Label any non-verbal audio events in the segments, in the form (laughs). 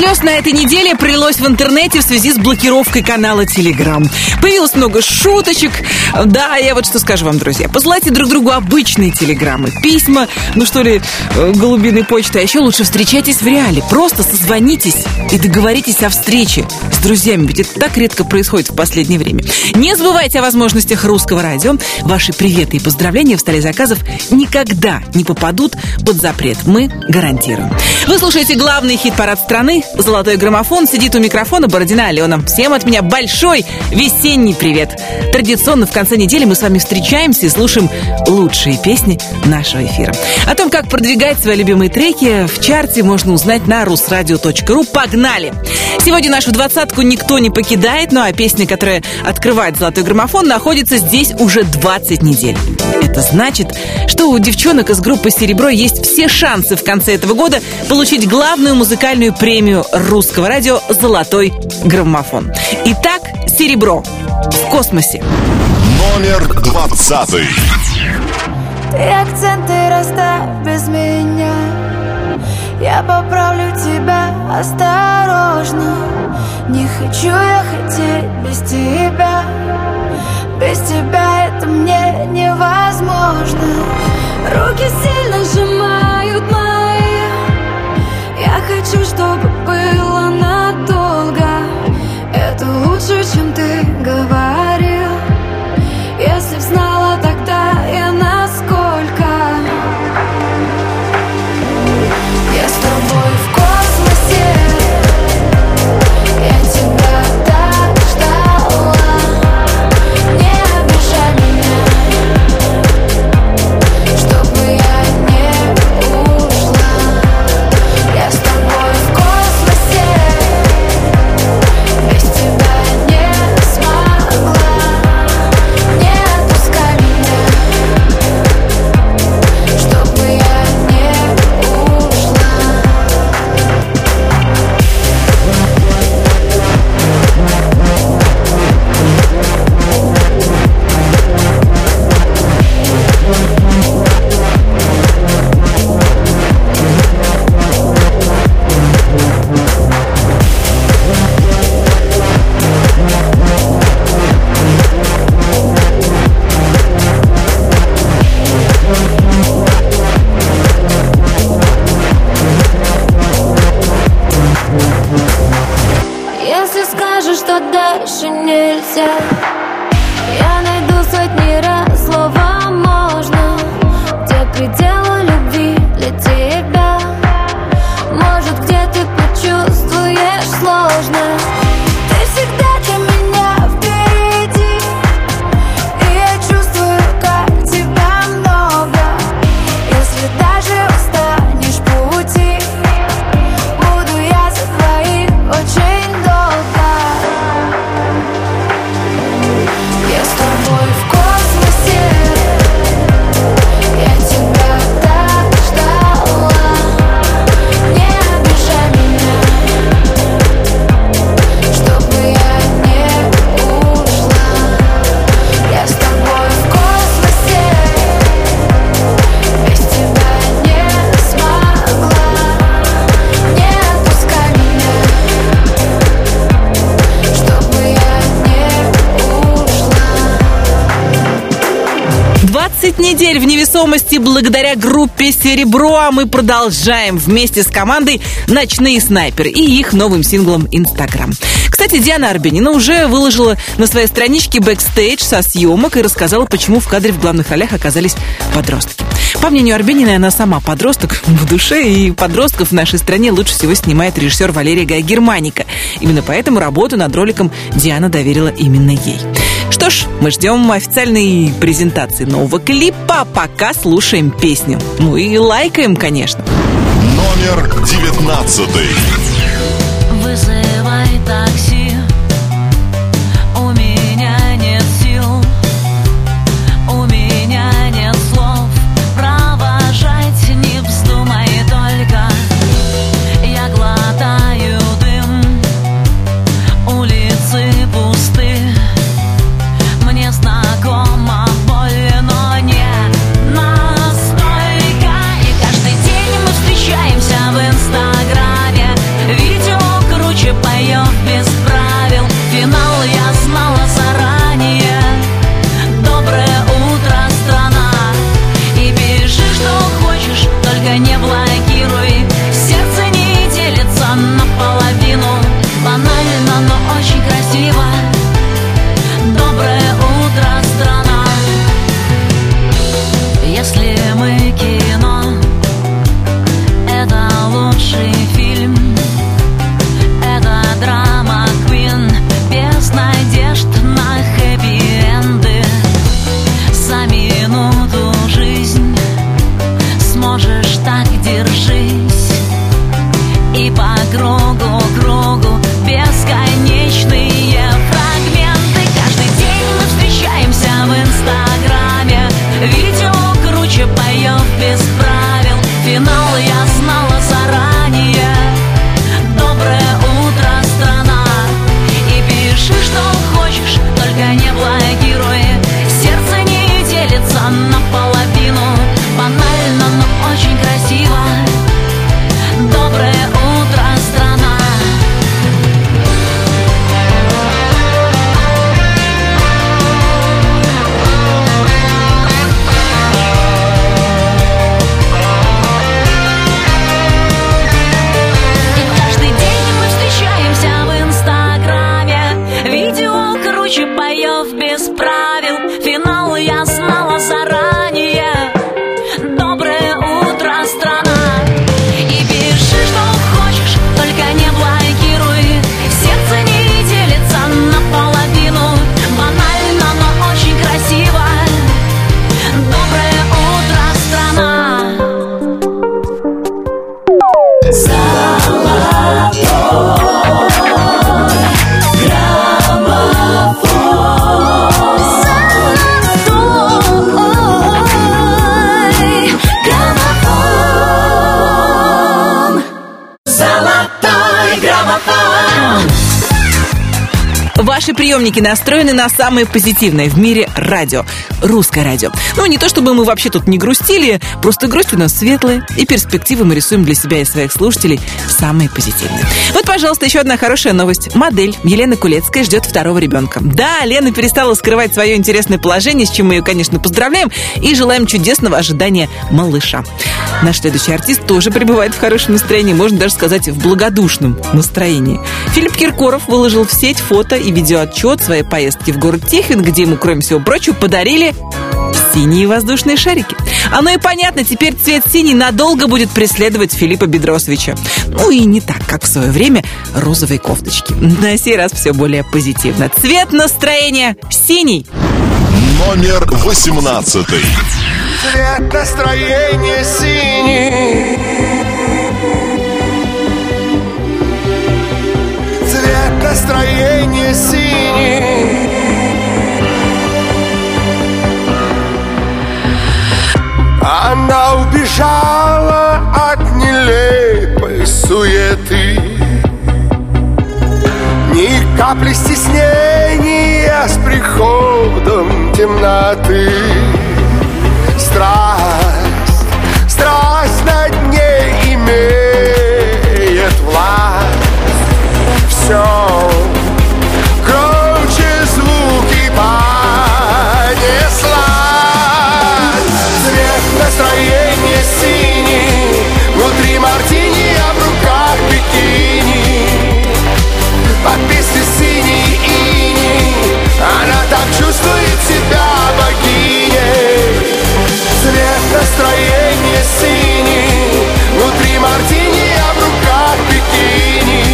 слез на этой неделе пролилось в интернете в связи с блокировкой канала Telegram. Появилось много шуточек. Да, я вот что скажу вам, друзья. Посылайте друг другу обычные телеграммы, письма, ну что ли, э, голубиной почты. А еще лучше встречайтесь в реале. Просто созвонитесь и договоритесь о встрече с друзьями. Ведь это так редко происходит в последнее время. Не забывайте о возможностях русского радио. Ваши приветы и поздравления в столе заказов никогда не попадут под запрет. Мы гарантируем. Вы слушаете главный хит-парад страны. Золотой граммофон сидит у микрофона Бородина Алена. Всем от меня большой весенний привет. Традиционно в конце недели мы с вами встречаемся и слушаем лучшие песни нашего эфира. О том, как продвигать свои любимые треки в чарте можно узнать на rusradio.ru. Погнали! Сегодня нашу двадцатку никто не покидает, ну а песня, которая открывает золотой граммофон, находится здесь уже 20 недель. Это значит, что у девчонок из группы «Серебро» есть все шансы в конце этого года получить главную музыкальную премию русского радио «Золотой граммофон». Итак, «Серебро» в космосе. Номер двадцатый. Ты акценты расставь без меня Я поправлю тебя осторожно Не хочу я хотеть без тебя Без тебя это мне невозможно Руки сильно сжимают мои Я хочу, чтобы было надолго. Это лучше, чем ты говорил группе «Серебро», а мы продолжаем вместе с командой «Ночные снайперы» и их новым синглом «Инстаграм». Кстати, Диана Арбенина уже выложила на своей страничке бэкстейдж со съемок и рассказала, почему в кадре в главных ролях оказались подростки. По мнению Арбениной, она сама подросток (laughs) в душе, и подростков в нашей стране лучше всего снимает режиссер Валерия Гай Германика. Именно поэтому работу над роликом Диана доверила именно ей. Что ж, мы ждем официальной презентации нового клипа, а пока слушаем песню. Ну и лайкаем, конечно. Номер девятнадцатый. Вызывай такси Ваши приемники настроены на самое позитивное в мире радио. Русское радио. Ну, не то чтобы мы вообще тут не грустили, просто грусть у нас светлая, и перспективы мы рисуем для себя и своих слушателей самые позитивные. Вот, пожалуйста, еще одна хорошая новость. Модель Елена Кулецкая ждет второго ребенка. Да, Лена перестала скрывать свое интересное положение, с чем мы ее, конечно, поздравляем, и желаем чудесного ожидания малыша. Наш следующий артист тоже пребывает в хорошем настроении, можно даже сказать, в благодушном настроении. Филипп Киркоров выложил в сеть фото и видеоотчет своей поездки в город Техвин, где ему, кроме всего прочего, подарили синие воздушные шарики. Оно и понятно, теперь цвет синий надолго будет преследовать Филиппа Бедросовича. Ну и не так, как в свое время розовые кофточки. На сей раз все более позитивно. Цвет настроения синий. Номер восемнадцатый. Цвет настроения синий Цвет настроения синий Она убежала от нелепой суеты. Ни капли стеснения с приходом темноты. Страсть, страсть над ней имеет власть. Все Так чувствует себя богиней Цвет настроения синий. Внутри мартини, а в руках бикини.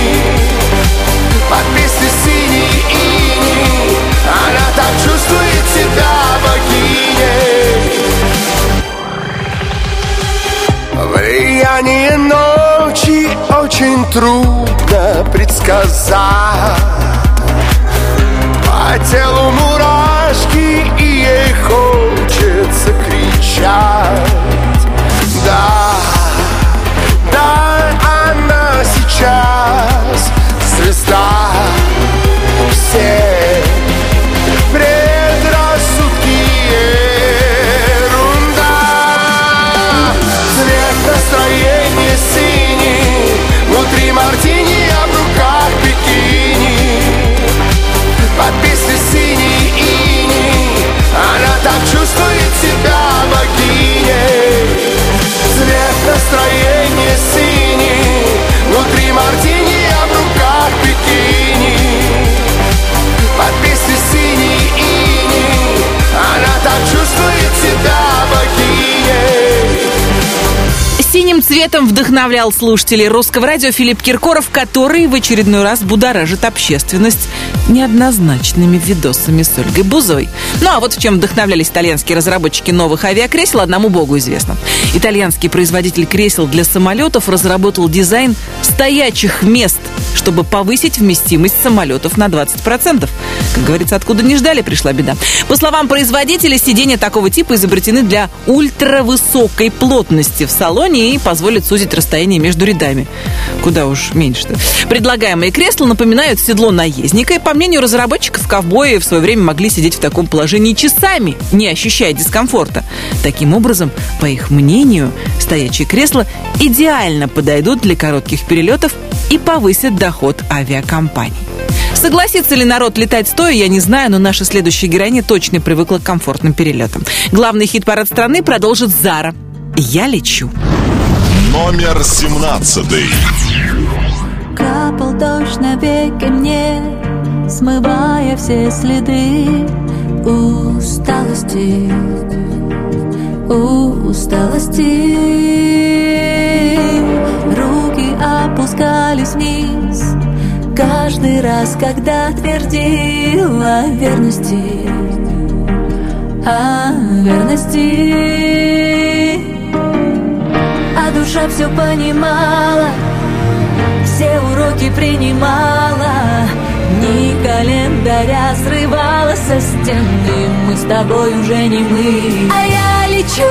Под песню синий иней Она так чувствует себя богиней Влияние ночи очень трудно предсказать. По телу viejo. Цветом вдохновлял слушателей русского радио Филипп Киркоров, который в очередной раз будоражит общественность неоднозначными видосами с Ольгой Бузовой. Ну а вот в чем вдохновлялись итальянские разработчики новых авиакресел, одному богу известно. Итальянский производитель кресел для самолетов разработал дизайн стоячих мест, чтобы повысить вместимость самолетов на 20%. Как говорится, откуда не ждали, пришла беда. По словам производителя, сиденья такого типа изобретены для ультравысокой плотности в салоне и позволят сузить расстояние между рядами. Куда уж меньше-то. Предлагаемые кресла напоминают седло наездника, и, по мнению разработчиков, ковбои в свое время могли сидеть в таком положении часами, не ощущая дискомфорта. Таким образом, по их мнению, стоячие кресла идеально подойдут для коротких перелетов и повысят доход авиакомпаний. Согласится ли народ летать стоя, я не знаю, но наша следующая героиня точно привыкла к комфортным перелетам. Главный хит-парад страны продолжит Зара. «Я лечу». Номер семнадцатый. Капал дождь на веки мне, смывая все следы усталости, усталости. Руки опускались вниз, каждый раз, когда твердила верности, о верности. А душа все понимала, все уроки принимала. Дни календаря срывала со стены Мы с тобой уже не мы. А я лечу,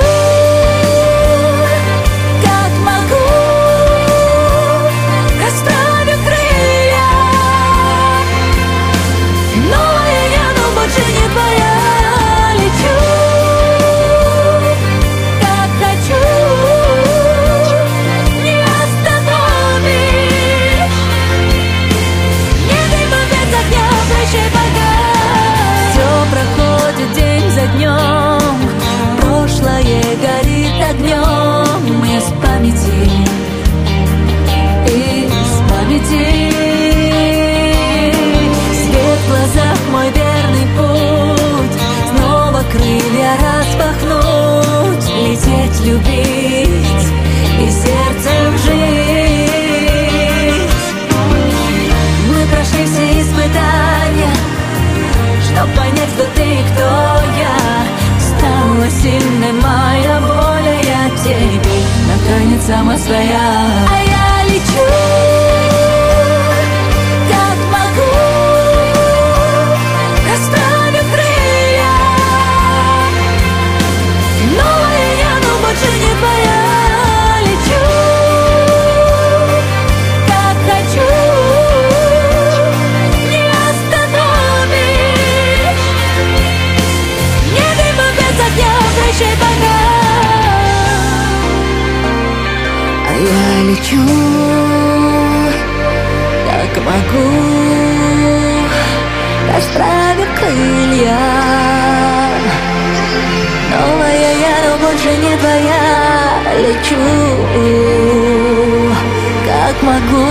Лететь, любить и сердцем жить. Мы прошли все испытания Чтоб понять, кто ты и кто я. Стала сильной моя воля Я тебе. Наконец сама своя А я лечу лечу Как могу Расправив крылья. Новая я, но больше не твоя. Лечу, как могу.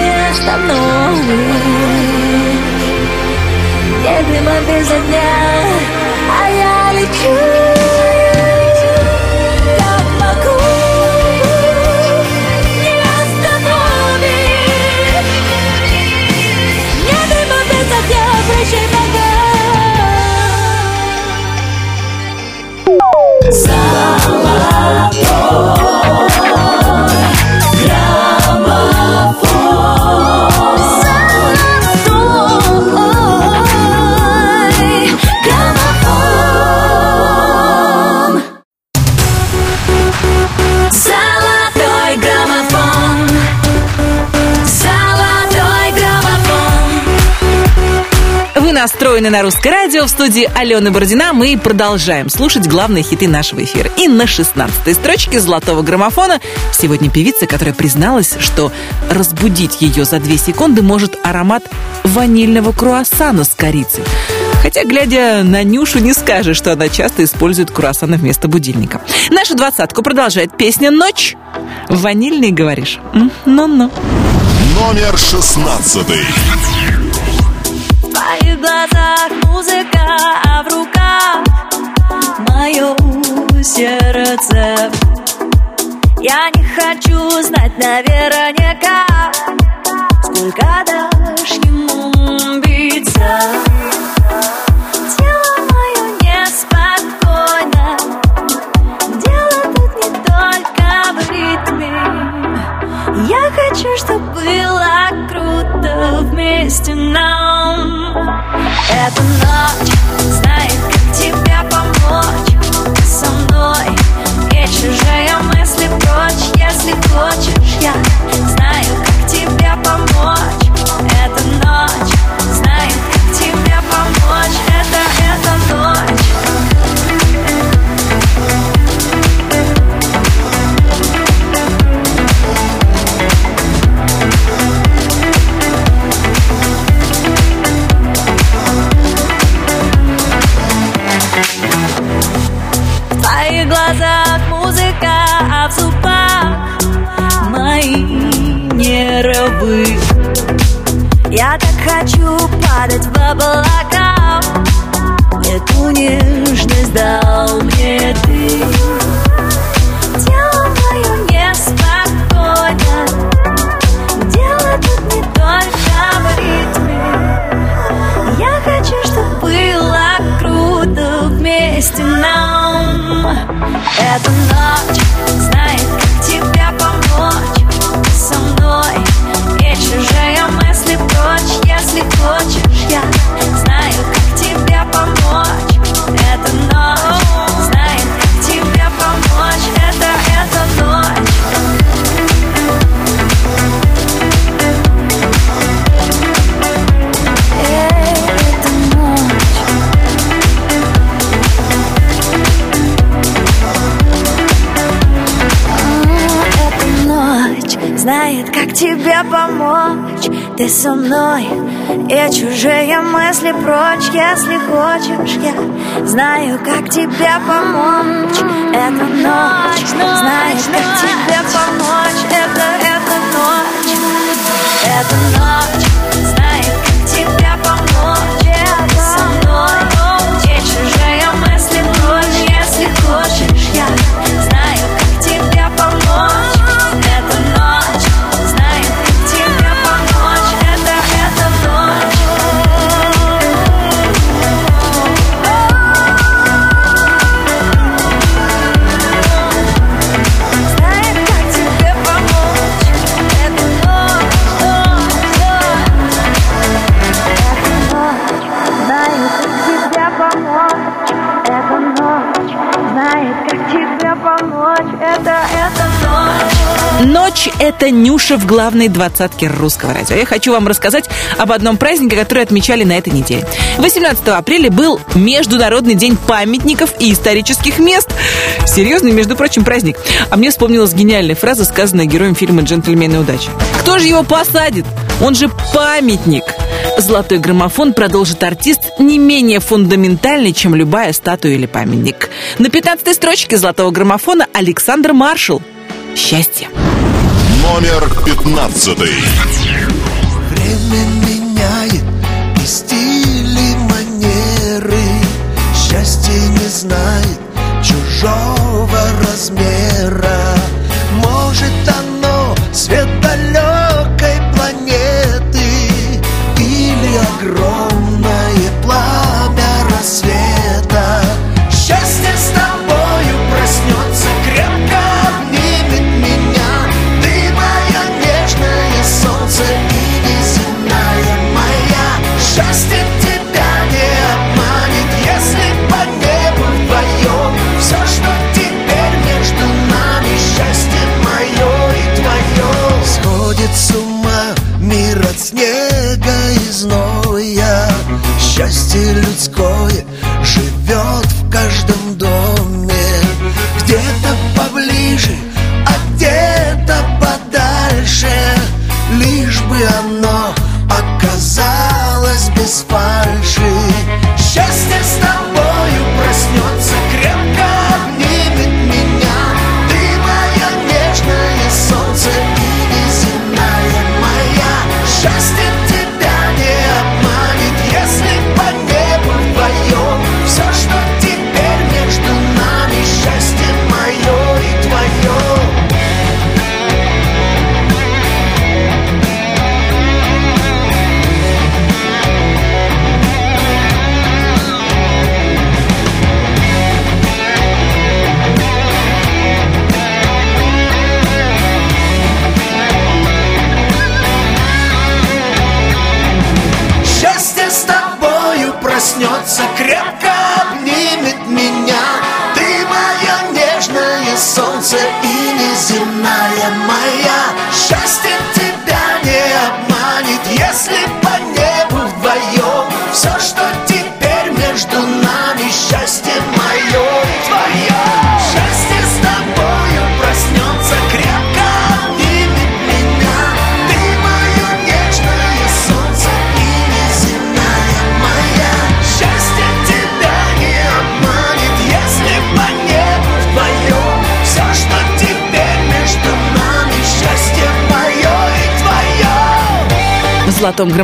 Не остановишь Нет дыма без огня. А я лечу Настроены на русское радио. В студии Алена Бородина мы продолжаем слушать главные хиты нашего эфира. И на 16 строчке золотого граммофона сегодня певица, которая призналась, что разбудить ее за 2 секунды может аромат ванильного круассана с корицей. Хотя, глядя на Нюшу, не скажешь, что она часто использует круассаны вместо будильника. Нашу двадцатку продолжает песня «Ночь». Ванильный, говоришь? Ну-ну. Номер шестнадцатый. Твоих глазах музыка, а в руках мое сердце. Я не хочу знать наверняка, сколько дашь ему биться. Я хочу, чтобы было круто вместе нам. Эта ночь знает, как тебе помочь. Ты со мной, и чужие мысли прочь. Если хочешь, я знаю, как тебе помочь. Эта ночь знает, как тебе помочь. Это, эта ночь. Глазах музыка, а в зубах мои нервы. Я так хочу падать в облака, эту нежность дал мне ты. Эта ночь Ты со мной? И чужие мысли прочь Если хочешь, я знаю, как тебе помочь. Эта ночь. Знает, как тебе помочь. Это, эта ночь. Эта ночь это Нюша в главной двадцатке русского радио. Я хочу вам рассказать об одном празднике, который отмечали на этой неделе. 18 апреля был Международный день памятников и исторических мест. Серьезный, между прочим, праздник. А мне вспомнилась гениальная фраза, сказанная героем фильма «Джентльмены удачи». Кто же его посадит? Он же памятник. Золотой граммофон продолжит артист не менее фундаментальный, чем любая статуя или памятник. На 15 строчке золотого граммофона Александр Маршал. Счастье. Номер пятнадцатый. Время меняет и стили, манеры Счастье не знает чужого размера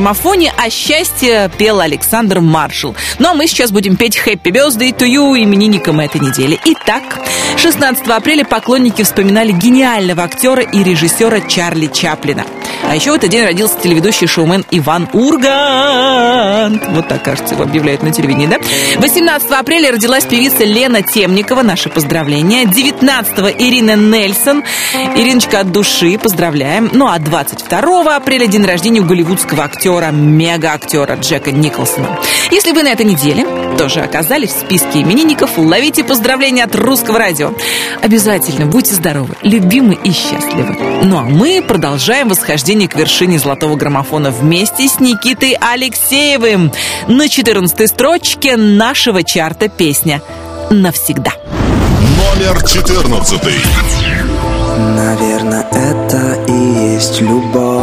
граммофоне, а счастье пел Александр Маршал. Ну а мы сейчас будем петь Happy Birthday to you именинникам этой недели. Итак, 16 апреля поклонники вспоминали гениального актера и режиссера Чарли Чаплина. А еще в этот день родился телеведущий шоумен Иван Ургант. Вот так, кажется, его объявляют на телевидении, да? 18 апреля родилась певица Лена Темникова. Наши поздравления. 19 Ирина Нельсон. Ириночка от души. Поздравляем. Ну а 22 апреля день рождения у голливудского актера, мега-актера Джека Николсона. Если вы на этой неделе тоже оказались в списке именинников, ловите поздравления от русского радио. Обязательно будьте здоровы, любимы и счастливы. Ну а мы продолжаем восхождение к вершине золотого граммофона вместе с Никитой Алексеевым. На 14 строчке нашего чарта песня «Навсегда». Номер 14. Наверное, это и есть любовь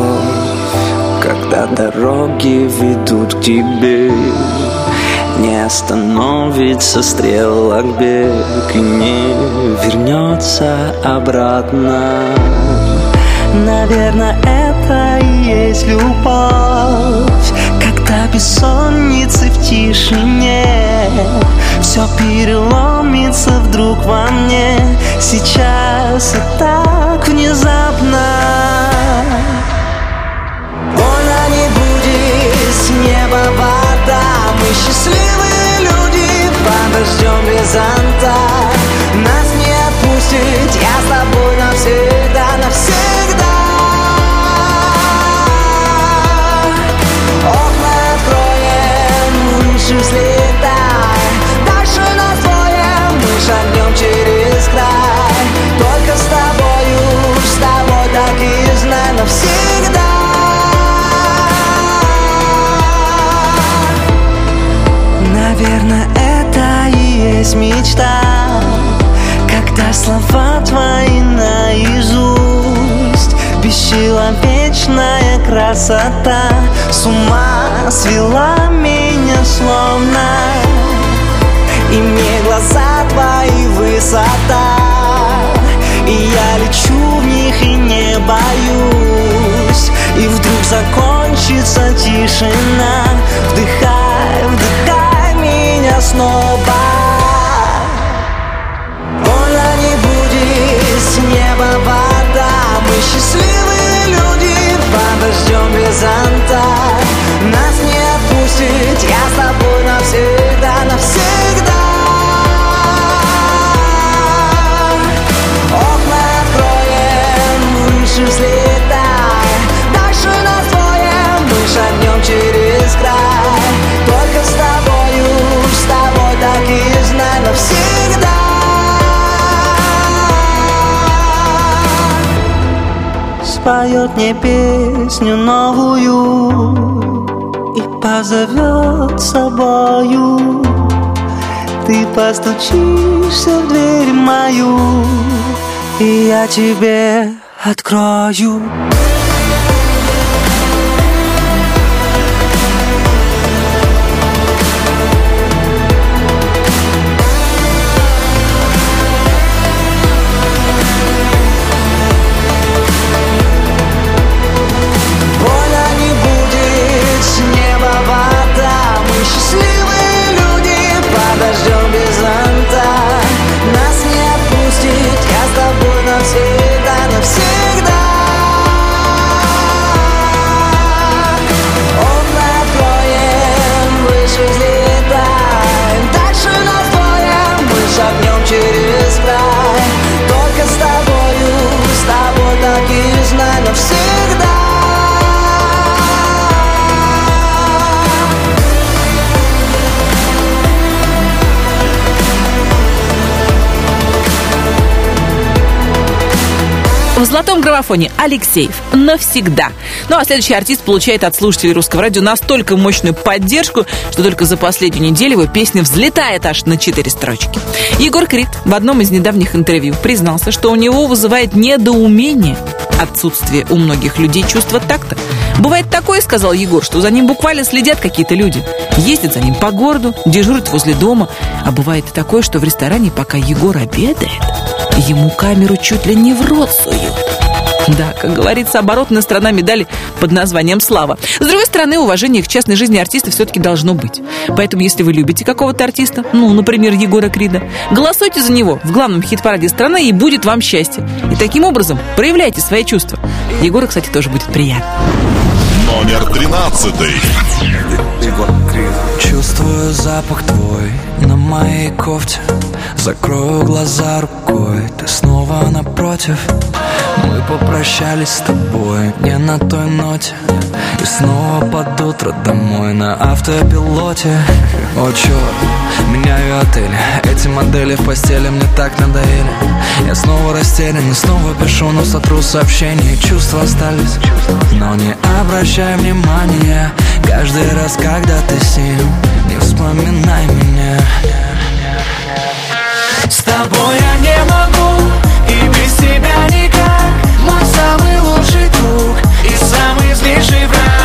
Когда дороги ведут к тебе Не остановится стрелок бег И не вернется обратно Наверное, это есть любовь Когда бессонницы в тишине. Все переломится вдруг во мне. Сейчас и так внезапно. Больно не будет с неба вода Мы счастливые люди Подождем без Нас не отпустит Я с тобой есть мечта Когда слова твои наизусть. Бесчеловечная красота С ума свела меня словно. И мне глаза твои высота. И я лечу в них и не боюсь. И вдруг закончится тишина вдыхай Споет мне песню новую И позовет собою. Ты постучишься в дверь мою И я тебе открою В золотом граммофоне Алексеев навсегда. Ну а следующий артист получает от слушателей русского радио настолько мощную поддержку, что только за последнюю неделю его песня взлетает аж на четыре строчки. Егор Крид в одном из недавних интервью признался, что у него вызывает недоумение отсутствие у многих людей чувства такта. Бывает такое, сказал Егор, что за ним буквально следят какие-то люди. Ездят за ним по городу, дежурят возле дома. А бывает и такое, что в ресторане, пока Егор обедает, ему камеру чуть ли не в рот суют. Да, как говорится, оборотная сторона медали под названием «Слава». С другой стороны, уважение к частной жизни артиста все-таки должно быть. Поэтому, если вы любите какого-то артиста, ну, например, Егора Крида, голосуйте за него в главном хит-параде страны, и будет вам счастье. И таким образом проявляйте свои чувства. Егора, кстати, тоже будет приятно. Номер тринадцатый. Чувствую запах твой на моей кофте. Закрою глаза рукой, ты снова напротив Мы попрощались с тобой не на той ноте. И снова под утро домой на автопилоте. О, черт, меняю отель. Эти модели в постели мне так надоели. Я снова растерян и снова пишу, но сотру сообщения. Чувства остались, но не обращай внимания. Каждый раз, когда ты с Не вспоминай меня. С тобой я не могу самый злейший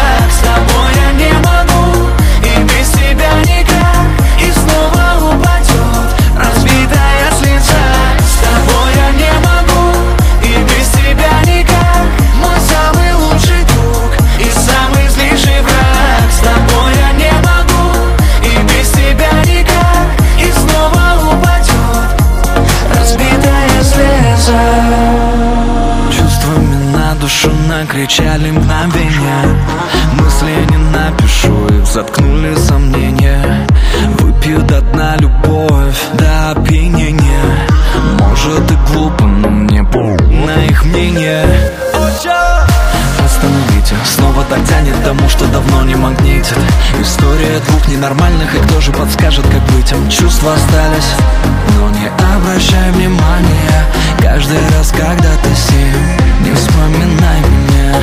душу накричали мгновения. Мысли не напишу, их заткнули сомнения. Выпью до дна любовь до опьянения. Может и глупо, но мне на их мнение. Остановите, снова так тянет что давно не магнитит. История двух ненормальных, и кто же подскажет, как быть? Им Чувства остались, но не обращай внимания. Каждый раз, когда ты с ним, не вспоминай меня.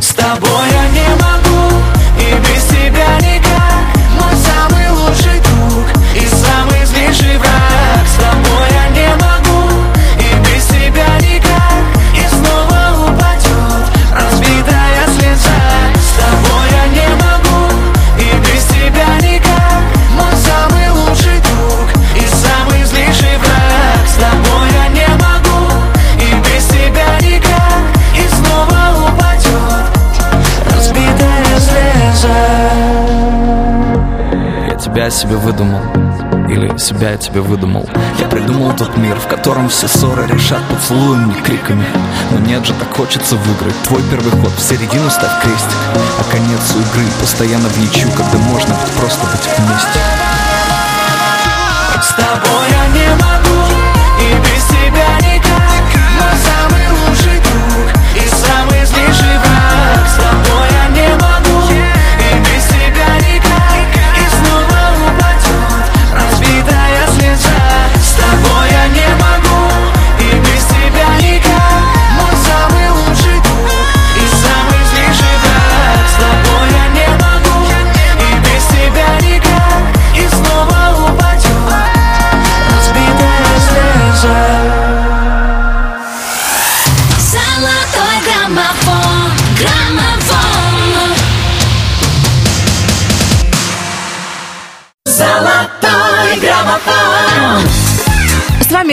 С тобой я не могу, и без тебя никак. Мой самый лучший друг и самый злейший враг Я себе выдумал. Или себя я тебе выдумал. Я придумал тот мир, в котором все ссоры решат поцелуем и криками. Но нет же, так хочется выиграть. Твой первый ход, в середину ставь крестик. А конец у игры постоянно в ничью Когда можно ведь просто быть вместе. С тобой я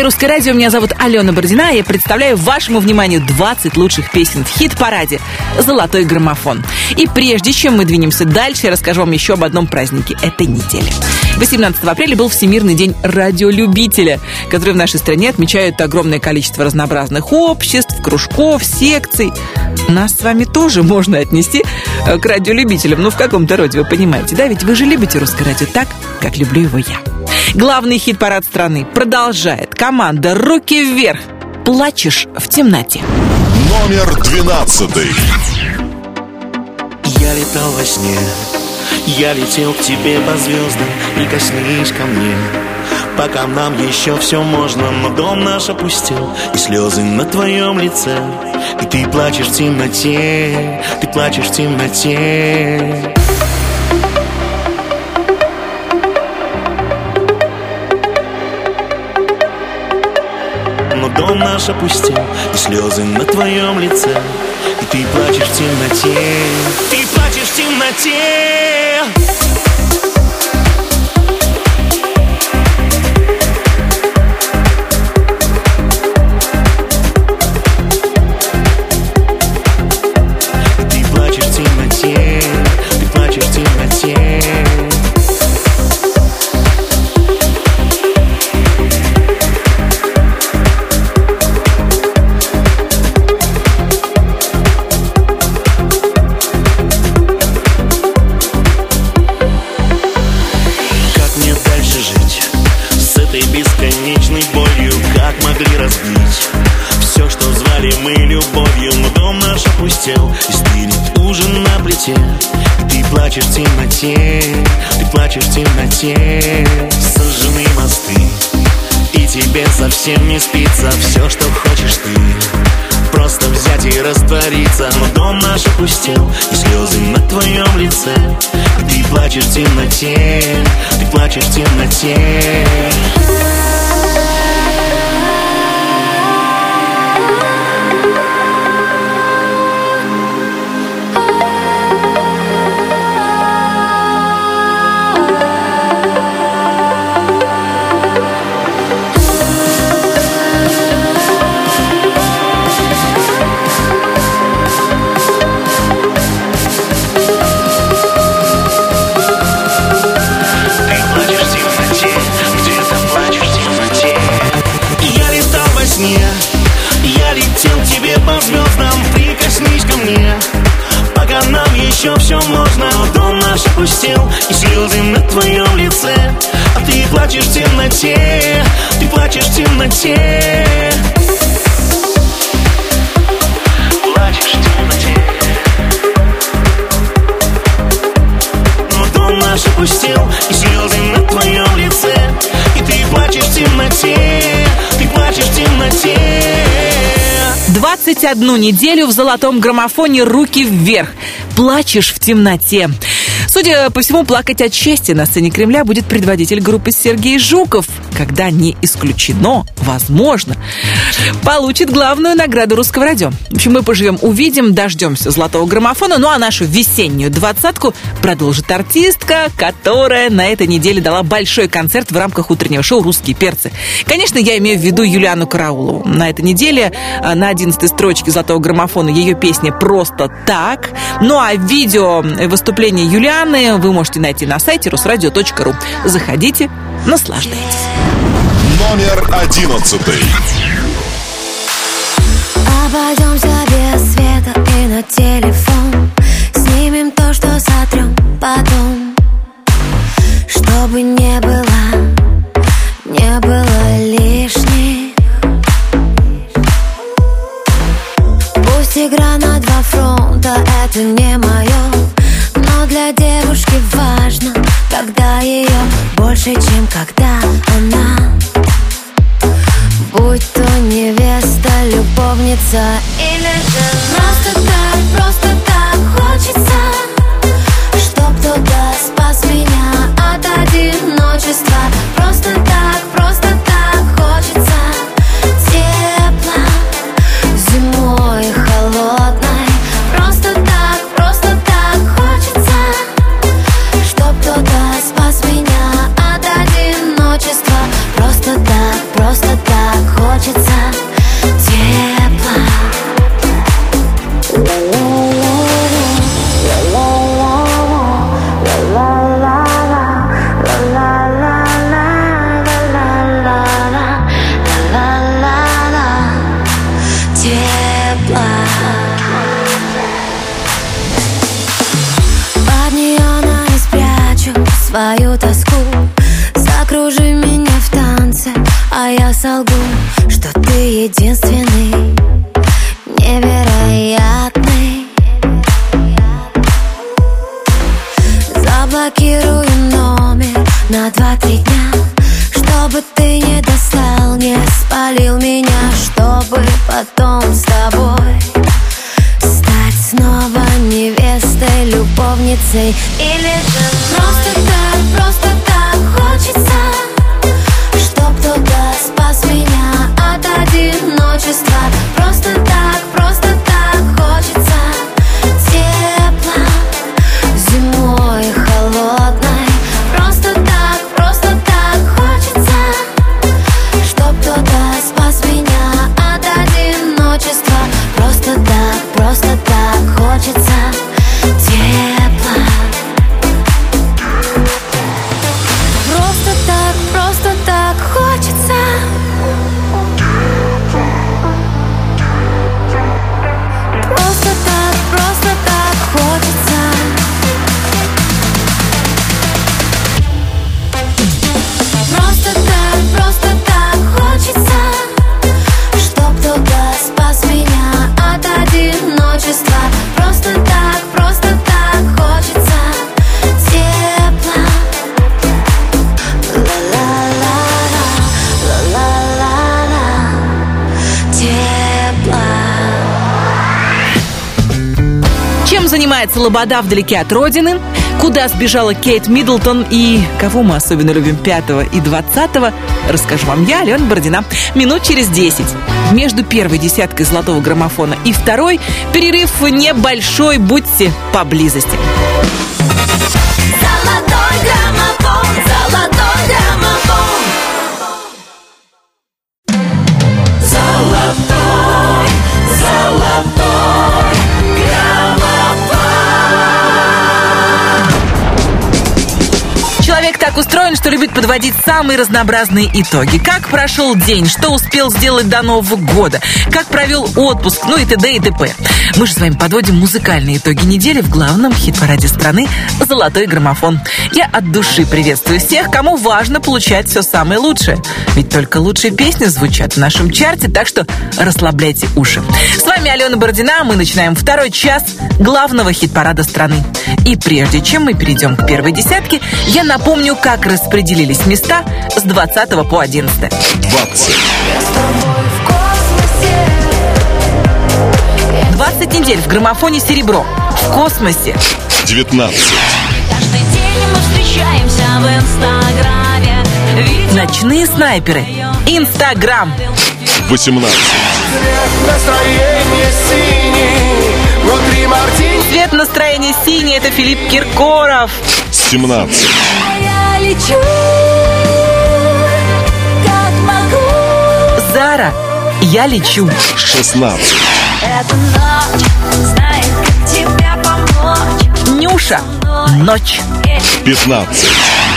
Вами Русское радио, меня зовут Алена Бородина, я представляю вашему вниманию 20 лучших песен в хит-параде «Золотой граммофон». И прежде чем мы двинемся дальше, я расскажу вам еще об одном празднике этой недели. 18 апреля был Всемирный день радиолюбителя, который в нашей стране отмечают огромное количество разнообразных обществ, кружков, секций. Нас с вами тоже можно отнести э, к радиолюбителям, ну в каком-то роде, вы понимаете, да? Ведь вы же любите русское радио так, как люблю его я. Главный хит-парад страны продолжает команда «Руки вверх». Плачешь в темноте. Номер двенадцатый. Я летал во сне, я летел к тебе по звездам, прикоснись ко мне. Пока нам еще все можно, но дом наш опустел И слезы на твоем лице И ты плачешь в темноте, ты плачешь в темноте дом наш опустел И слезы на твоем лице. И ты плачешь в темноте. Ты плачешь в темноте ты плачешь в темноте Сожжены мосты, и тебе совсем не спится Все, что хочешь ты. Просто взять и раствориться. Но дом наш опустел И слезы на твоем лице. Ты плачешь в темноте Ты плачешь в темноте еще все можно Но дом наш опустел, и слезы на твоем лице. А ты плачешь в темноте, ты плачешь в темноте. Плачешь в темноте. Но дом наш опустел И слезы на твоем лице. И ты плачешь в темноте Ты плачешь в темноте. 21 неделю в золотом граммофоне «Руки вверх». Плачешь в темноте. Судя по всему, плакать от счастья на сцене Кремля будет предводитель группы Сергей Жуков, когда не исключено, возможно, получит главную награду русского радио. В общем, мы поживем, увидим, дождемся золотого граммофона. Ну а нашу весеннюю двадцатку продолжит артистка, которая на этой неделе дала большой концерт в рамках утреннего шоу «Русские перцы». Конечно, я имею в виду Юлиану Караулову. На этой неделе а, на 11 строчке золотого граммофона ее песня «Просто так». Ну а видео выступления Юлианы вы можете найти на сайте русрадио.ру. Заходите, наслаждайтесь. Номер одиннадцатый. Обойдемся без света и на телефон. Снимем то, что сотрем потом. Чтобы не было, не было лишних. Пусть игра на два фронта, это не мое Но для девушки важно, когда ее больше, чем когда любовница или же Просто так, просто так хочется Чтоб кто-то спас меня от одиночества. Просто так, Лобода вдалеке от родины. Куда сбежала Кейт Миддлтон и кого мы особенно любим 5 и 20 расскажу вам я, Алена Бородина. Минут через 10. Между первой десяткой золотого граммофона и второй перерыв небольшой, будьте поблизости. Подводить самые разнообразные итоги. Как прошел день, что успел сделать до Нового года, как провел отпуск, ну и т.д. и т.п. Мы же с вами подводим музыкальные итоги недели в главном хит-параде страны «Золотой граммофон». Я от души приветствую всех, кому важно получать все самое лучшее. Ведь только лучшие песни звучат в нашем чарте, так что расслабляйте уши. С вами Алена Бородина, мы начинаем второй час главного хит-парада страны. И прежде чем мы перейдем к первой десятке, я напомню, как распределились места с 20 по 11. 20. Я с тобой в космосе 20 недель в граммофоне «Серебро». В космосе. 19. Каждый день мы встречаемся в Инстаграме. Видео Ночные снайперы. Инстаграм. 18. Настроение синий Внутри мартини Цвет настроения синий. Это Филипп Киркоров. 17. я лечу, Зара. Я лечу. 16. Эта ночь знает, как тебе помочь. Нюша. Ночь. 15.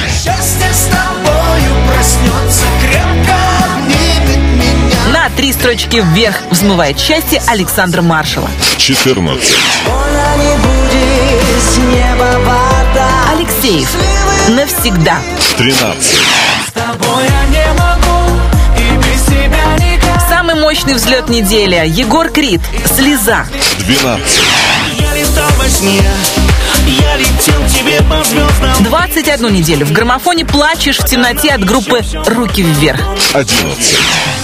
Счастье с тобою проснется Крепко обнимет меня На три строчки вверх взмывает счастье Александра Маршала. 14. Больно не будет с неба вода Алексеев. Навсегда. 13. С тобой я Самый мощный взлет недели. Егор Крид. Слеза. 12. Я летал во сне, я летел к тебе по звездам 21 неделю в граммофоне плачешь в темноте от группы «Руки вверх». 11.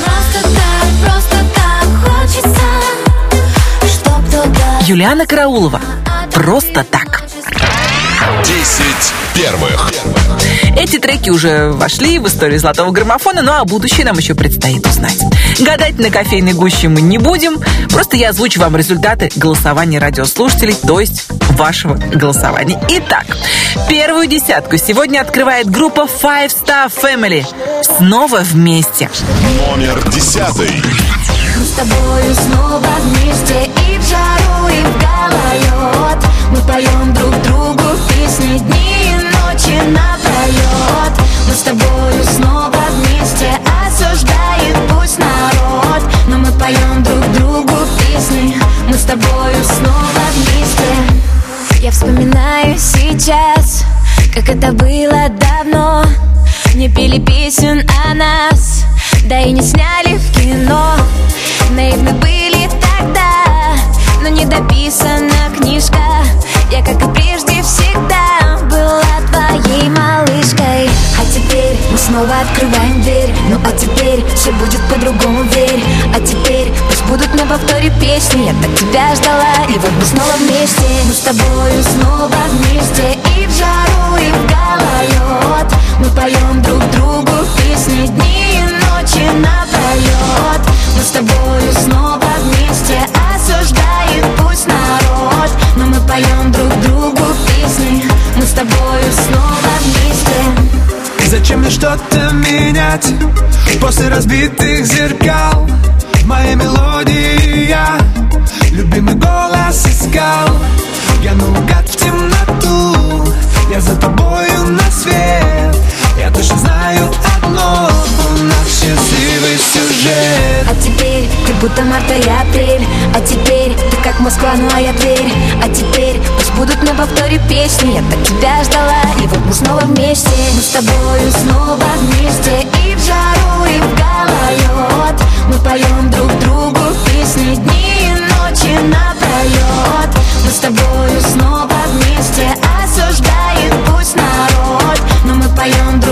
Просто так, просто так хочется, чтоб туда Юлиана Караулова. Просто так. 10 первых. Эти треки уже вошли в историю золотого граммофона, ну а будущее нам еще предстоит узнать. Гадать на кофейной гуще мы не будем, просто я озвучу вам результаты голосования радиослушателей, то есть вашего голосования. Итак, первую десятку сегодня открывает группа Five Star Family. Снова вместе. Номер 10. Мы с тобою снова вместе и в жару, и в гололед Мы поем друг другу песни дни и ночи напролет Мы с тобою снова вместе, осуждает пусть народ. Но мы поем друг другу песни, мы с тобою снова вместе. Я вспоминаю сейчас, как это было давно. Не пели песен о нас, да и не сняли в кино. Наивны были тогда, но не дописана книжка. Я, как и снова открываем дверь. Ну а теперь все будет по-другому, верь. А теперь пусть будут на повторе песни. Я так тебя ждала, и вот мы снова вместе. Мы с тобою снова вместе что-то менять. После разбитых зеркал В моей мелодии я Любимый голос искал. Я наугад в темноту Я за тобою на свет. Я точно знаю счастливый сюжет. А теперь ты будто марта и апрель А теперь ты как Москва, ну а я Тверь А теперь пусть будут на повторе песни. Я так тебя ждала, и вот мы снова вместе. Мы с тобою снова вместе. И в жару, и в гололед. Мы поем друг другу песни дни и ночи напролет Мы с тобою снова вместе. Осуждает пусть народ. Но мы поем друг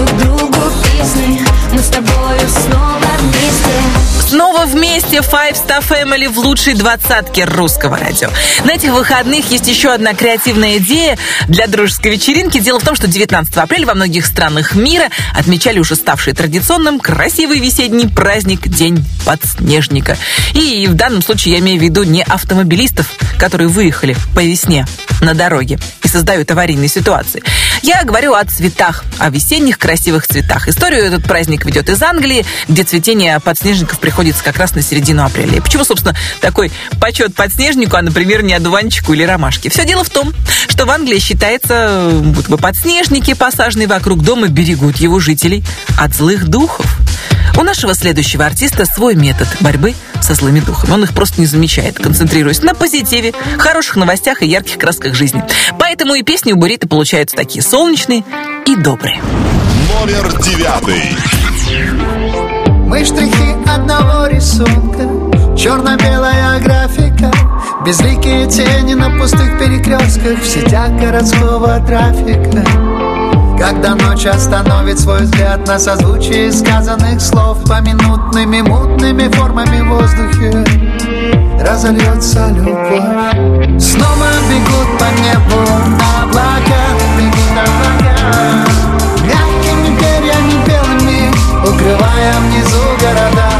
снова вместе Five Star Family в лучшей двадцатке русского радио. На этих выходных есть еще одна креативная идея для дружеской вечеринки. Дело в том, что 19 апреля во многих странах мира отмечали уже ставший традиционным красивый весенний праздник День подснежника. И в данном случае я имею в виду не автомобилистов, которые выехали по весне на дороге и создают аварийные ситуации. Я говорю о цветах, о весенних красивых цветах. Историю этот праздник ведет из Англии, где цветение подснежников приходится как раз на середину апреля. И почему, собственно, такой почет подснежнику, а, например, не одуванчику или ромашке? Все дело в том, что в Англии считается, будто бы подснежники, посаженные вокруг дома, берегут его жителей от злых духов. У нашего следующего артиста свой метод борьбы со злыми духами. Он их просто не замечает, концентрируясь на позитиве, хороших новостях и ярких красках жизни. Поэтому и песни у Буриты получаются такие солнечные и добрые. Номер девятый. Мы штрихи одного рисунка Черно-белая графика Безликие тени на пустых перекрестках В сетях городского трафика Когда ночь остановит свой взгляд На созвучие сказанных слов Поминутными мутными формами в воздухе Разольется любовь. Снова бегут по небу облака Бегут облака Мягкими перьями белыми Укрывая внизу города.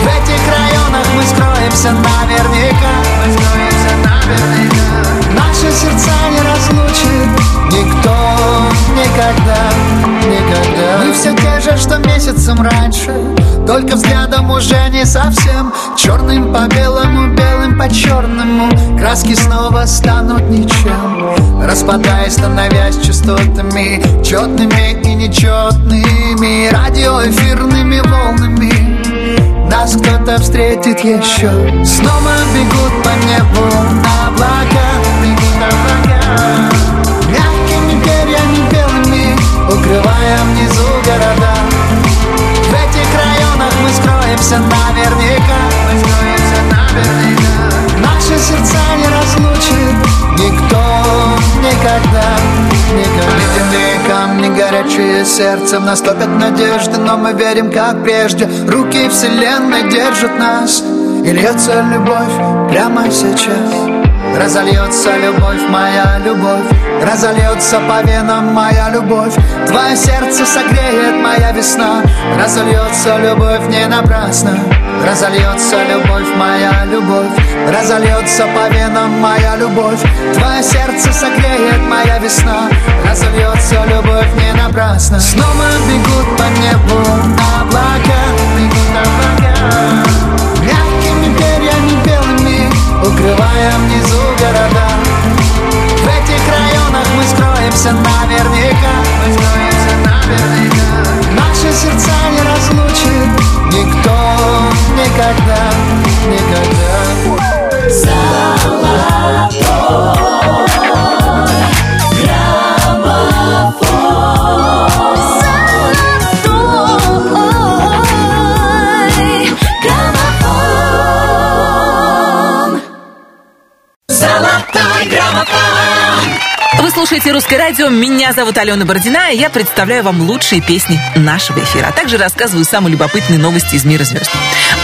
В этих районах мы скроемся наверняка. Мы скроемся наверняка. Наши сердца что месяцем раньше. Только взглядом уже не совсем. Черным по белому, белым по черному Краски снова станут ничем. Распадаясь, становясь частотами. Четными и нечетными Радиоэфирными волнами. Нас кто-то встретит еще Снова бегут по небу облака Бегут облака Мягкими перьями белыми Укрывая внизу города скроемся наверняка. Мы скроемся наверняка Наши сердца не разлучит Никто никогда Никогда. Ледяные камни, горячие сердцем Наступят надежды, но мы верим, как прежде. Руки вселенной держат нас И льется любовь прямо сейчас Разольется любовь, моя любовь. Разольется по венам моя любовь. Твое сердце согреет моя весна. Разольется любовь не напрасно. Разольется любовь, моя любовь. Разольется по венам моя любовь. Твое сердце согреет моя весна. Разольется любовь не напрасно. Снова бегут по небу облака. Бегут облака Укрывая внизу города. В этих районах мы скроемся наверняка. Мы скроемся наверняка. Наши сердца не разлучит Никто никогда, никогда. Золотой слушаете «Русское радио». Меня зовут Алена Бородина, и я представляю вам лучшие песни нашего эфира, а также рассказываю самые любопытные новости из мира звезд.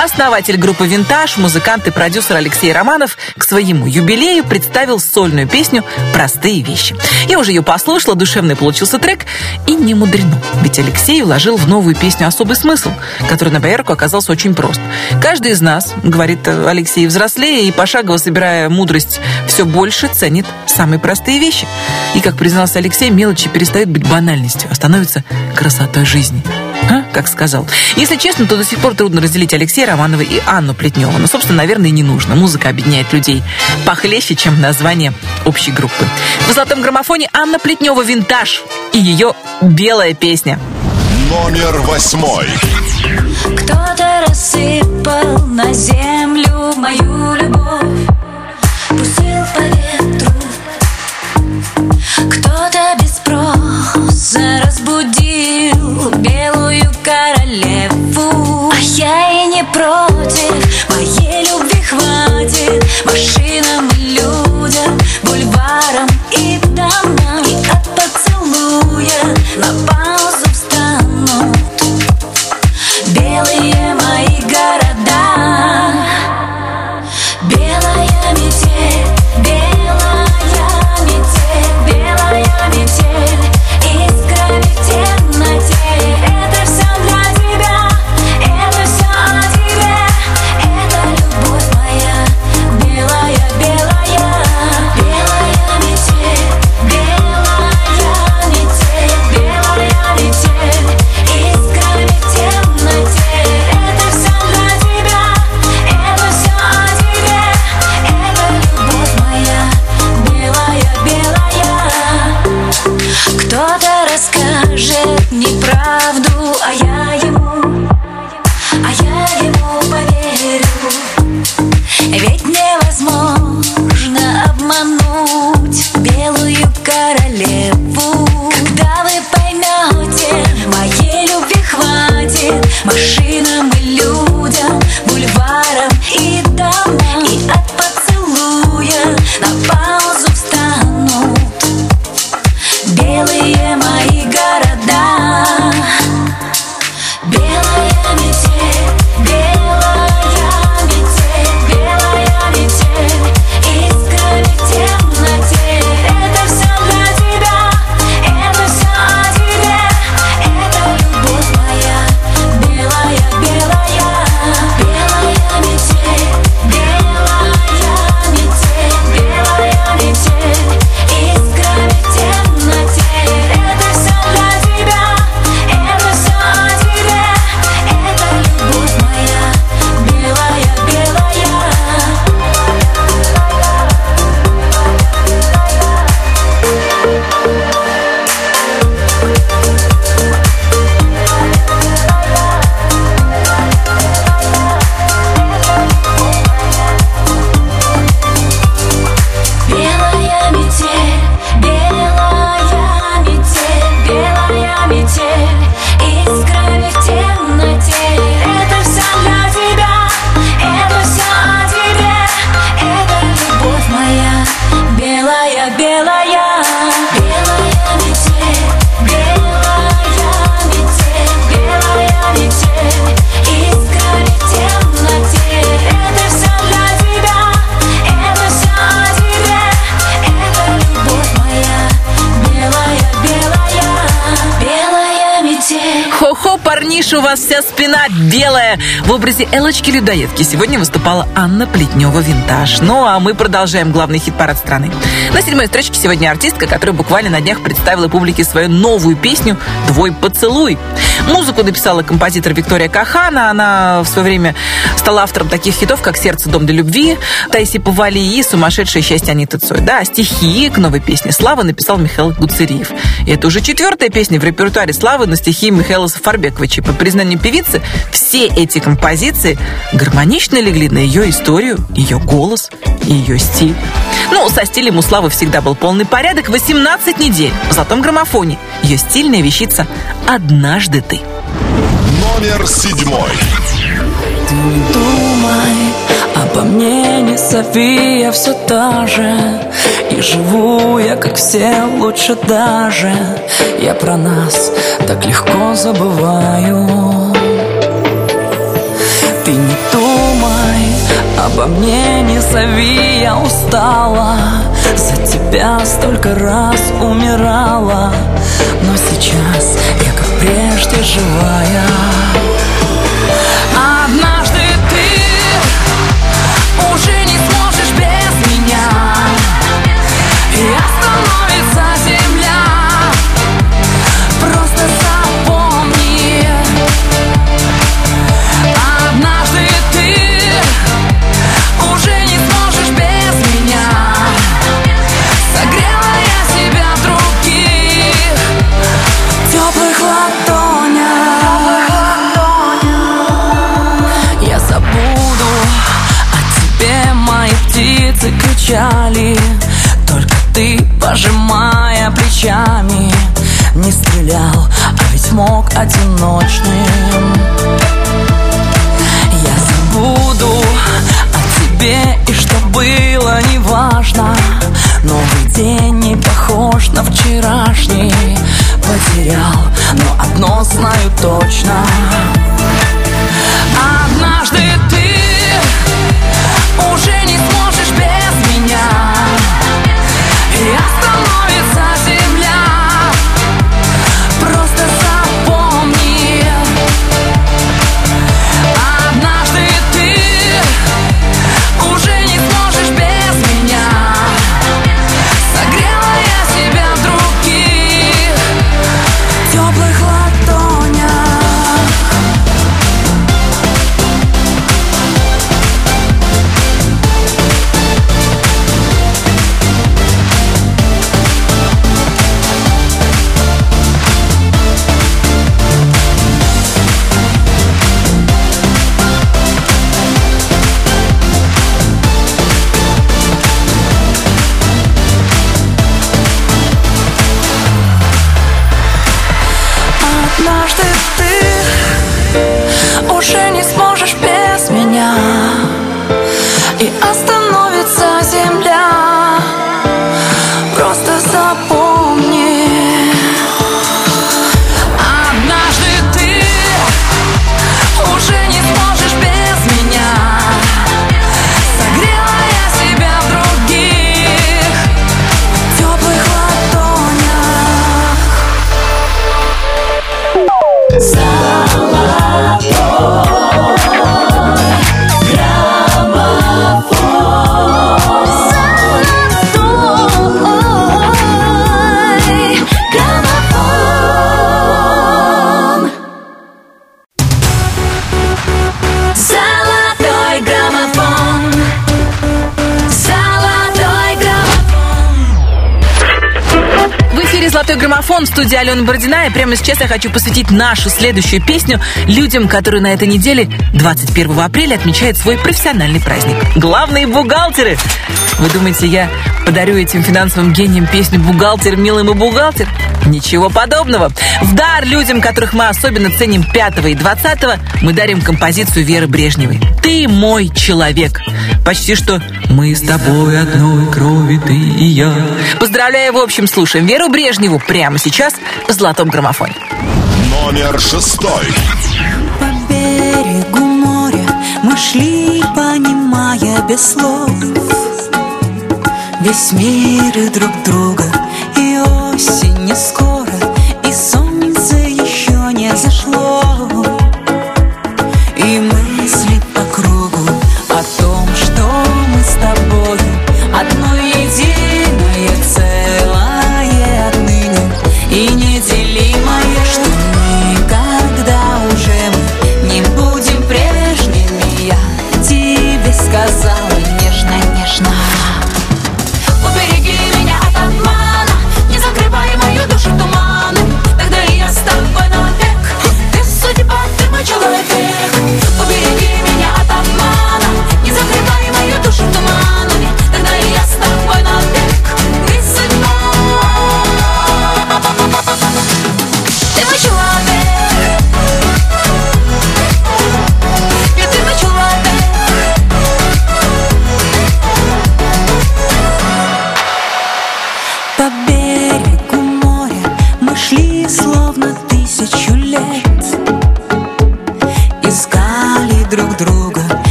Основатель группы «Винтаж», музыкант и продюсер Алексей Романов к своему юбилею представил сольную песню «Простые вещи». Я уже ее послушала, душевный получился трек, и не мудрено, ведь Алексей вложил в новую песню особый смысл, который на поверку оказался очень прост. Каждый из нас, говорит Алексей, взрослея и пошагово собирая мудрость, все больше ценит самые простые вещи. И, как признался Алексей, мелочи перестают быть банальностью, а становятся красотой жизни. А? Как сказал. Если честно, то до сих пор трудно разделить Алексея Романова и Анну Плетневу. Но, собственно, наверное, и не нужно. Музыка объединяет людей похлеще, чем название общей группы. В «Золотом граммофоне» Анна Плетнева «Винтаж» и ее «Белая песня». Номер восьмой. Кто-то рассыпал на землю мою любовь Пустил по ветру без спроса разбудил белую королеву. А я и не против, моей любви хватит. Машинам и людям, бульварам и домам. И от поцелуя на паузу образе Элочки Людоедки сегодня выступала Анна Плетнева «Винтаж». Ну, а мы продолжаем главный хит-парад страны. На седьмой строчке сегодня артистка, которая буквально на днях представила публике свою новую песню «Твой поцелуй». Музыку написала композитор Виктория Кахана. Она в свое время стала автором таких хитов, как «Сердце, дом для любви», «Тайси Павали» и «Сумасшедшее счастье Аниты Цой». Да, стихи к новой песне «Слава» написал Михаил Гуцериев. И это уже четвертая песня в репертуаре «Славы» на стихи Михаила Сафарбековича. По признанию певицы, все эти композиции гармонично легли на ее историю, ее голос и ее стиль. Ну, со стилем у Славы всегда был полный порядок. 18 недель в золотом граммофоне. Ее стильная вещица «Однажды ты». Номер седьмой. Не думай обо мне, не зови, я все та же. И живу я, как все, лучше даже. Я про нас так легко забываю. Ты не думай обо мне, не зови, я устала. За тебя столько раз умирала. Но сейчас я, как прежде, живая кричали Только ты, пожимая плечами Не стрелял, а ведь мог одиночным. Я забуду о тебе И что было, неважно Новый день не похож на вчерашний. Потерял, но одно знаю точно студии Алена Бородина. И прямо сейчас я хочу посвятить нашу следующую песню людям, которые на этой неделе, 21 апреля, отмечают свой профессиональный праздник. Главные бухгалтеры! Вы думаете, я подарю этим финансовым гениям песню «Бухгалтер, милый мой бухгалтер»? Ничего подобного. В дар людям, которых мы особенно ценим 5 и 20, мы дарим композицию Веры Брежневой «Ты мой человек». Почти что «Мы с тобой одной крови, ты и я». Поздравляю, в общем, слушаем Веру Брежневу прямо сейчас в «Золотом граммофоне». Номер шестой. По берегу моря мы шли, понимая без слов Весь мир и друг друга, и осень не скоро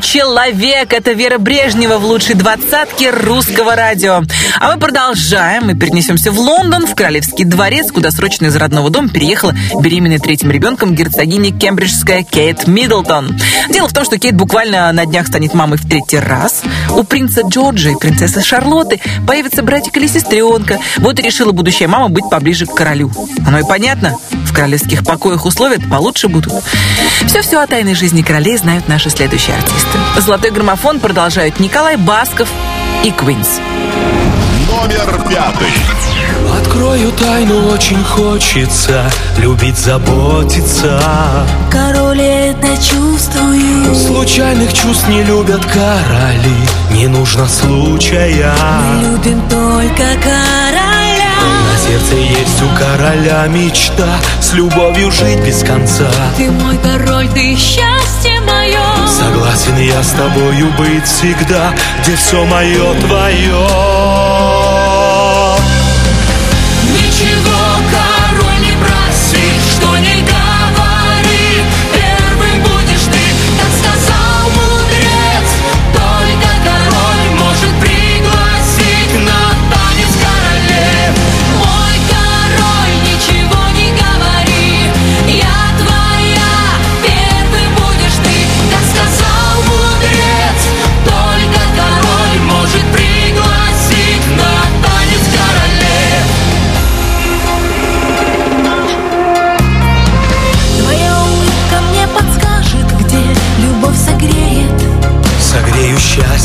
Человек. Это Вера Брежнева в лучшей двадцатке русского радио. А мы продолжаем. Мы перенесемся в Лондон, в Королевский дворец, куда срочно из родного дома переехала беременная третьим ребенком герцогиня кембриджская Кейт Миддлтон. Дело в том, что Кейт буквально на днях станет мамой в третий раз. У принца Джорджа и принцессы Шарлотты появится братик или сестренка. Вот и решила будущая мама быть поближе к королю. Оно и понятно в королевских покоях условия получше будут. Все-все о тайной жизни королей знают наши следующие артисты. Золотой граммофон продолжают Николай Басков и Квинс. Номер пятый. Открою тайну, очень хочется Любить, заботиться Король это чувствую Случайных чувств не любят короли Не нужно случая Мы любим только короля сердце есть у короля мечта С любовью жить без конца. Ты мой король, ты счастье мое Согласен я с тобою быть всегда Где все мое твое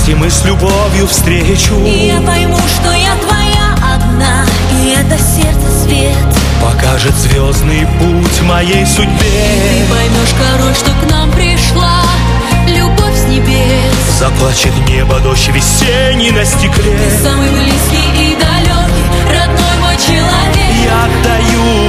счастьем и с любовью встречу. И я пойму, что я твоя одна И это сердце свет. Покажет звездный путь моей Ты судьбе поймешь, король, что к нам пришла. Любовь с небес. Заплачет небо дождь весенний на стекле. Самый близкий и далекий Родной мой человек. Я отдаю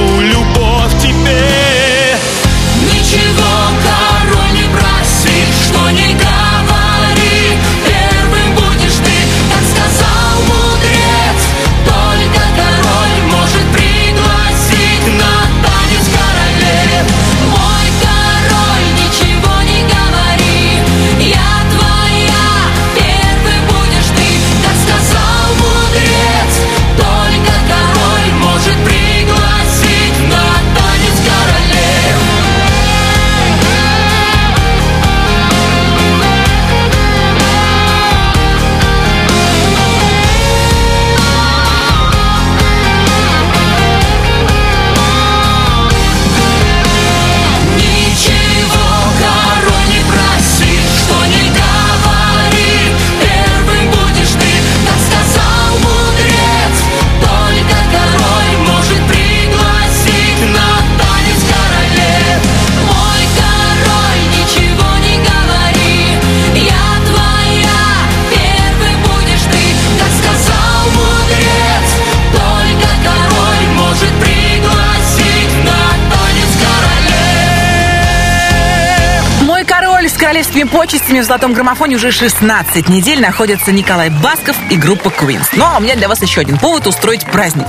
с королевскими почестями в золотом граммофоне уже 16 недель находится Николай Басков и группа Queens. Ну, а у меня для вас еще один повод устроить праздник.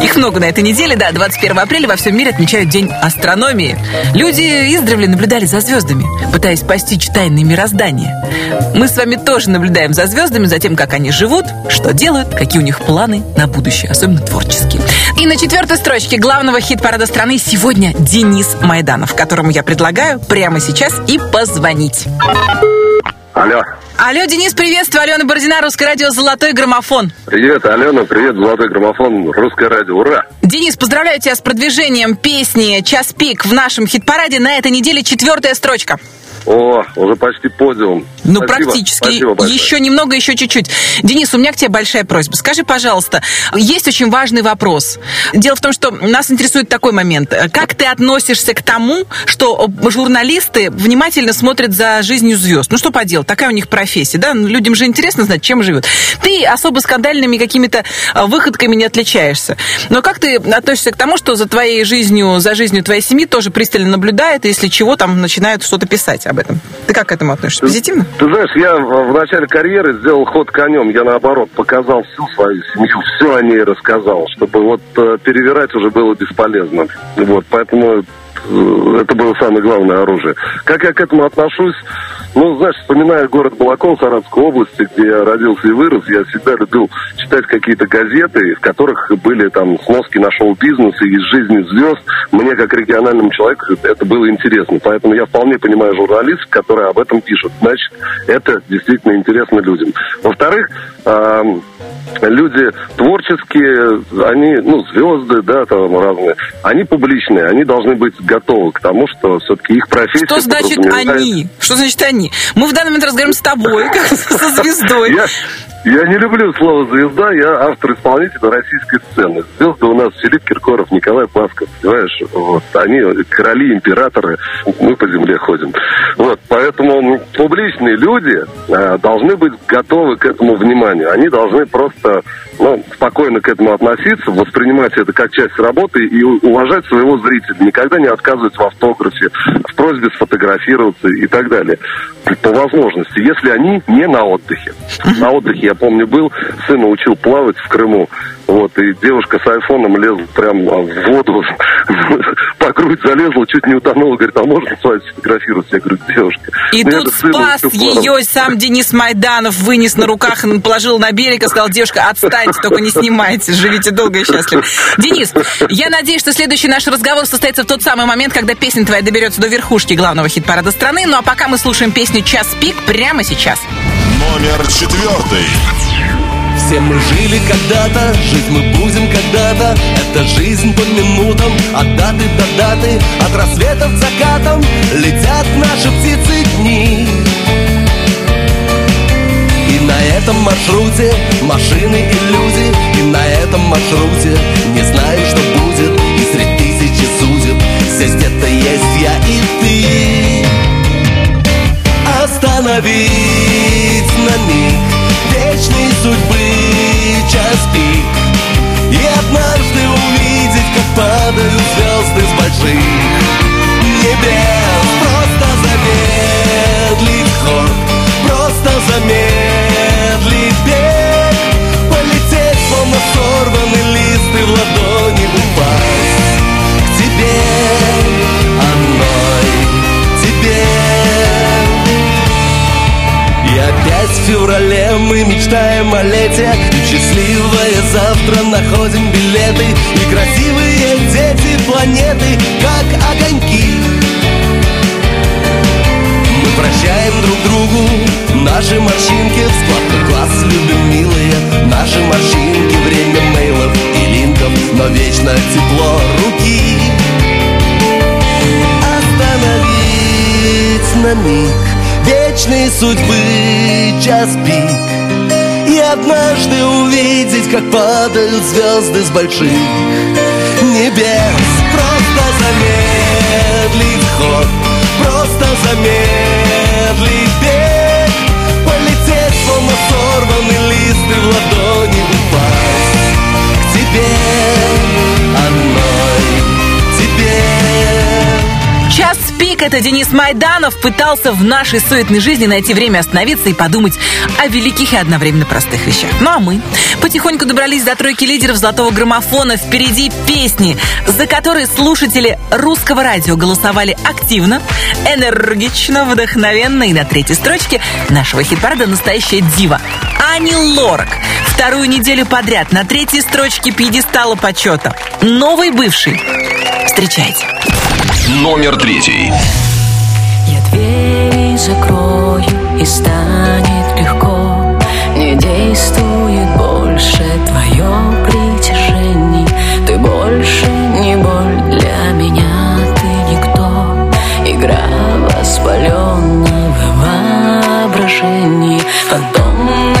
Их много на этой неделе, да, 21 апреля во всем мире отмечают День астрономии. Люди издревле наблюдали за звездами, пытаясь постичь тайны мироздания. Мы с вами тоже наблюдаем за звездами, за тем, как они живут, что делают, какие у них планы на будущее, особенно творческие. И на четвертой строчке главного хит-парада страны сегодня Денис Майданов, которому я предлагаю прямо сейчас и позвонить. Алло. Алло, Денис, приветствую. Алена Бородина, Русское радио «Золотой граммофон». Привет, Алена, привет, Золотой граммофон, Русское радио, ура! Денис, поздравляю тебя с продвижением песни «Час пик» в нашем хит-параде. На этой неделе четвертая строчка. О, уже почти подиум. Ну, Спасибо, практически. Спасибо большое. Еще немного, еще чуть-чуть. Денис, у меня к тебе большая просьба. Скажи, пожалуйста, есть очень важный вопрос. Дело в том, что нас интересует такой момент. Как ты относишься к тому, что журналисты внимательно смотрят за жизнью звезд? Ну, что поделать, такая у них профессия, да? Ну, Людям же интересно знать, чем живут. Ты особо скандальными какими-то а, выходками не отличаешься. Но как ты относишься к тому, что за твоей жизнью, за жизнью твоей семьи тоже пристально наблюдает, если чего, там начинают что-то писать об этом? Ты как к этому относишься? Позитивно? Ты знаешь, я в начале карьеры сделал ход конем. Я, наоборот, показал всю свою семью, все о ней рассказал, чтобы вот э, перевирать уже было бесполезно. Вот, поэтому это было самое главное оружие. Как я к этому отношусь? Ну, знаешь, вспоминая город Балакон Саратовской области, где я родился и вырос, я всегда любил читать какие-то газеты, в которых были там сноски на шоу-бизнес и из жизни звезд. Мне, как региональному человеку, это было интересно. Поэтому я вполне понимаю журналистов, которые об этом пишут. Значит, это действительно интересно людям. Во-вторых, люди творческие, они, ну, звезды, да, там разные, они публичные, они должны быть готовы к тому, что все-таки их профессия... Что значит они? Что значит они? Мы в данный момент разговариваем с тобой, (laughs) как со звездой. Я, не люблю слово «звезда», я автор-исполнитель российской сцены. Звезды у нас Филипп Киркоров, Николай Пасков, понимаешь? Вот. Они короли, императоры, мы по земле ходим. Вот. Поэтому публичные люди э, должны быть готовы к этому вниманию. Они должны просто ну, спокойно к этому относиться, воспринимать это как часть работы и уважать своего зрителя. Никогда не отказывать в автографе, в просьбе сфотографироваться и так далее. По возможности, если они не на отдыхе. На отдыхе, я помню, был, сына учил плавать в Крыму. Вот, и девушка с айфоном лезла прям в воду, (laughs) по грудь залезла, чуть не утонула, говорит, а можно с вами сфотографироваться? Я говорю, девушка. И ну, тут это сыну спас ее сам Денис Майданов, вынес на руках, положил на берег и сказал, девушка, отстаньте, только не снимайте, живите долго и счастливо. Денис, я надеюсь, что следующий наш разговор состоится в тот самый момент, когда песня твоя доберется до верхушки главного хит-парада страны. Ну а пока мы слушаем песню «Час пик» прямо сейчас. Номер четвертый. Все мы жили когда-то, жить мы будем когда-то. Это жизнь по минутам, от даты до даты. От рассвета к закатам летят наши птицы дни. И на этом маршруте машины и люди И на этом маршруте не знаю, что будет судьбы час пик И однажды увидеть, как падают звезды с больших небес. Просто замедлить ход, просто замедлить бег. Полететь, словно сорванный лист и в ладони это Денис Майданов пытался в нашей суетной жизни найти время остановиться и подумать о великих и одновременно простых вещах. Ну а мы потихоньку добрались до тройки лидеров золотого граммофона. Впереди песни, за которые слушатели русского радио голосовали активно, энергично, вдохновенно. И на третьей строчке нашего хит-парада настоящая дива. Ани Лорак. Вторую неделю подряд на третьей строчке пьедестала почета. Новый бывший. Встречайте. Номер третий. Я двери закрою и станет легко. Не действует больше твое притяжение. Ты больше не боль для меня, ты никто. Игра воспаленного воображения. Фантомные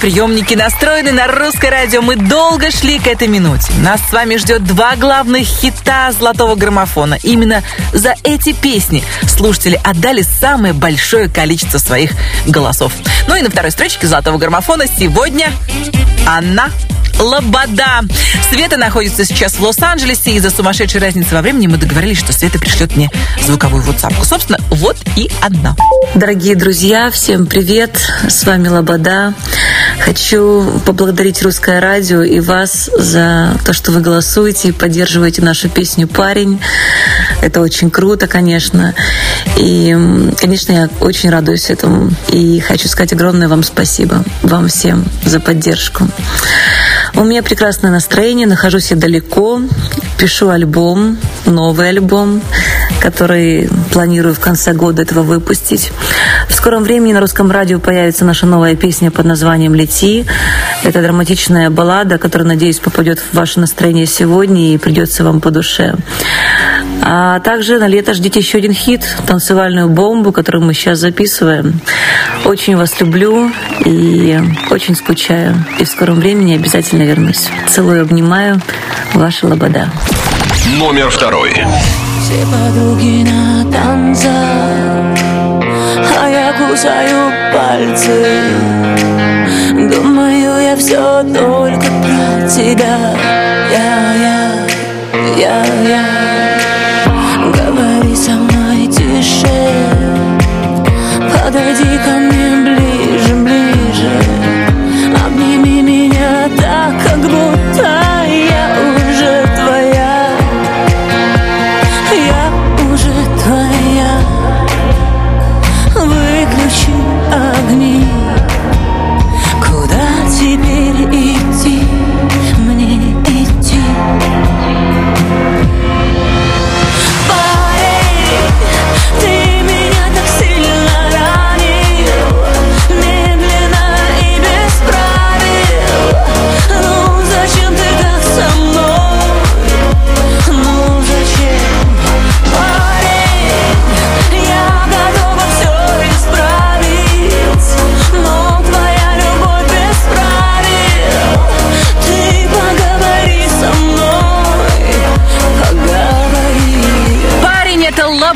приемники настроены на русское радио. Мы долго шли к этой минуте. Нас с вами ждет два главных хита золотого граммофона. Именно за эти песни слушатели отдали самое большое количество своих голосов. Ну и на второй строчке золотого граммофона сегодня Анна Лобода. Света находится сейчас в Лос-Анджелесе. Из-за сумасшедшей разницы во времени мы договорились, что Света пришлет мне звуковую WhatsApp. Собственно, вот и одна. Дорогие друзья, всем привет! С вами Лобода. Хочу поблагодарить Русское радио и вас за то, что вы голосуете и поддерживаете нашу песню «Парень». Это очень круто, конечно. И, конечно, я очень радуюсь этому. И хочу сказать огромное вам спасибо. Вам всем за поддержку. У меня прекрасное настроение, нахожусь я далеко, пишу альбом, новый альбом, который планирую в конце года этого выпустить. В скором времени на русском радио появится наша новая песня под названием «Лети». Это драматичная баллада, которая, надеюсь, попадет в ваше настроение сегодня и придется вам по душе. А также на лето ждите еще один хит «Танцевальную бомбу», которую мы сейчас записываем. Очень вас люблю и очень скучаю. И в скором времени обязательно вернусь. Целую, обнимаю. Ваша Лобода. Номер второй. Все подруги на танцах А я кусаю пальцы. Думаю, я все только про тебя. Я, я, я, я. Говори со мной тише. Подойди ко мне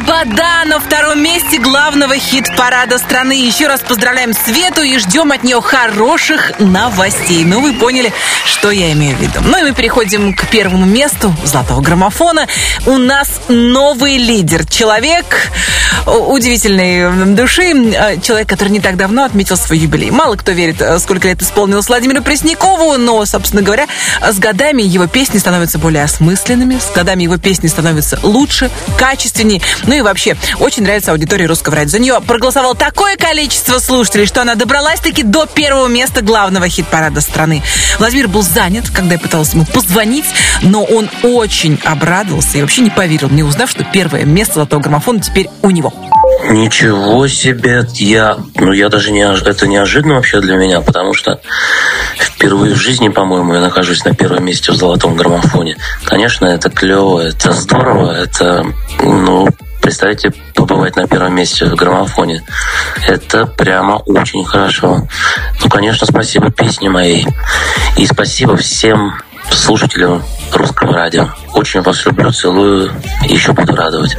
это Лобода втором месте главного хит-парада страны. Еще раз поздравляем Свету и ждем от нее хороших новостей. Ну, вы поняли, что я имею в виду. Ну и мы переходим к первому месту золотого граммофона. У нас новый лидер. Человек удивительной души. э, Человек, который не так давно отметил свой юбилей. Мало кто верит, э, сколько лет исполнилось Владимиру Преснякову, но, собственно говоря, с годами его песни становятся более осмысленными, с годами его песни становятся лучше, качественнее. Ну и вообще, очень нравится аудитория русского радио. За нее проголосовало такое количество слушателей, что она добралась-таки до первого места главного хит-парада страны. Владимир был занят, когда я пыталась ему позвонить, но он очень обрадовался и вообще не поверил мне, узнав, что первое место золотого граммофона теперь у него. Ничего себе, я, ну я даже не, это неожиданно вообще для меня, потому что впервые в жизни, по-моему, я нахожусь на первом месте в золотом граммофоне. Конечно, это клево, это здорово, это, ну, представьте, побывать на первом месте в граммофоне. Это прямо очень хорошо. Ну, конечно, спасибо песне моей. И спасибо всем слушателям русского радио. Очень вас люблю, целую и еще буду радовать.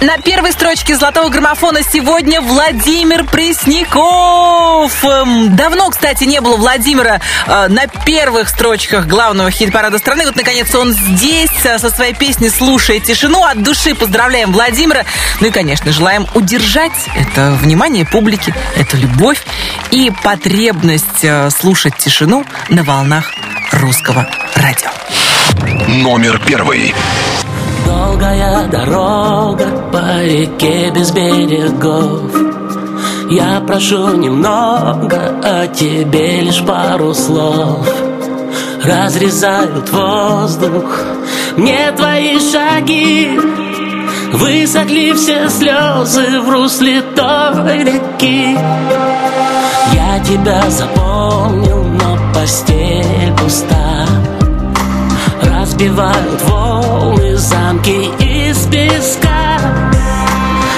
На первой строчке золотого граммофона сегодня Владимир Пресняков. Эм, Давно, кстати, не было Владимира э, на первых строчках главного хит-парада страны. Вот, наконец, он здесь э, со своей песней «Слушая тишину». От души поздравляем Владимира. Ну и, конечно, желаем удержать это внимание публики, эту любовь и потребность э, слушать тишину на волнах русского радио. Номер первый. Долгая дорога по реке без берегов. Я прошу немного, а тебе лишь пару слов. Разрезают воздух мне твои шаги. Высохли все слезы в русле той реки. Я тебя запомнил, но постель пуста Разбивают волны замки из песка.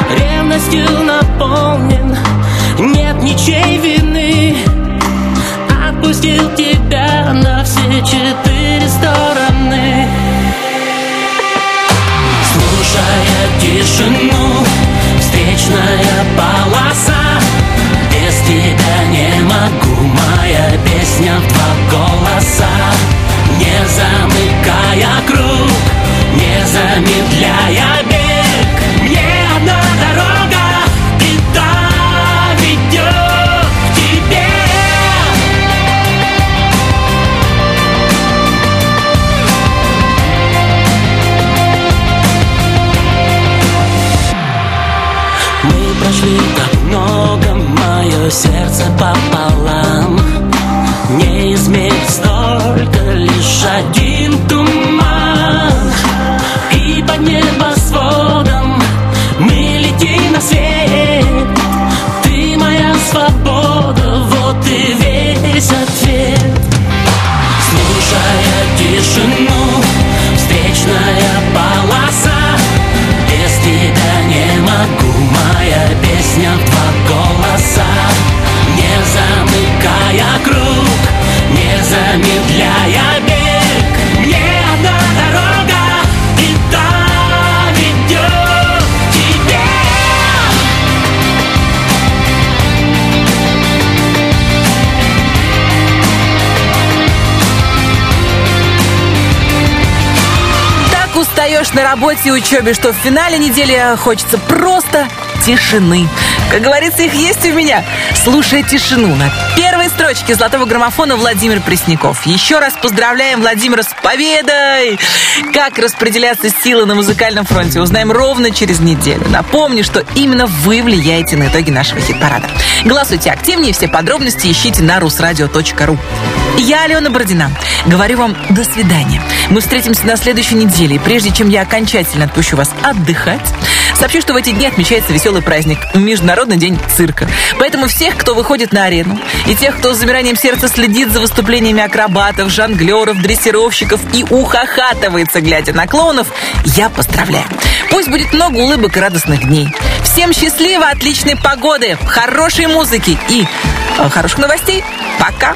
Ревностью наполнен Нет ничей вины. Выпустил тебя на все четыре стороны. Слушая тишину, встречная полоса на работе и учебе, что в финале недели хочется просто тишины. Как говорится, их есть у меня. Слушая тишину на первой строчке золотого граммофона Владимир Пресняков. Еще раз поздравляем Владимира с победой! Как распределяться силы на музыкальном фронте, узнаем ровно через неделю. Напомню, что именно вы влияете на итоги нашего хит-парада. Голосуйте активнее, все подробности ищите на rusradio.ru. Я Алена Бородина. Говорю вам до свидания. Мы встретимся на следующей неделе. И прежде чем я окончательно отпущу вас отдыхать, сообщу, что в эти дни отмечается веселый праздник – Международный день цирка. Поэтому всех, кто выходит на арену, и тех, кто с замиранием сердца следит за выступлениями акробатов, жонглеров, дрессировщиков и ухахатывается, глядя на клоунов, я поздравляю. Пусть будет много улыбок и радостных дней. Всем счастливо, отличной погоды, хорошей музыки и э, хороших новостей. Пока!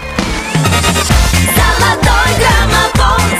Золотой граммофон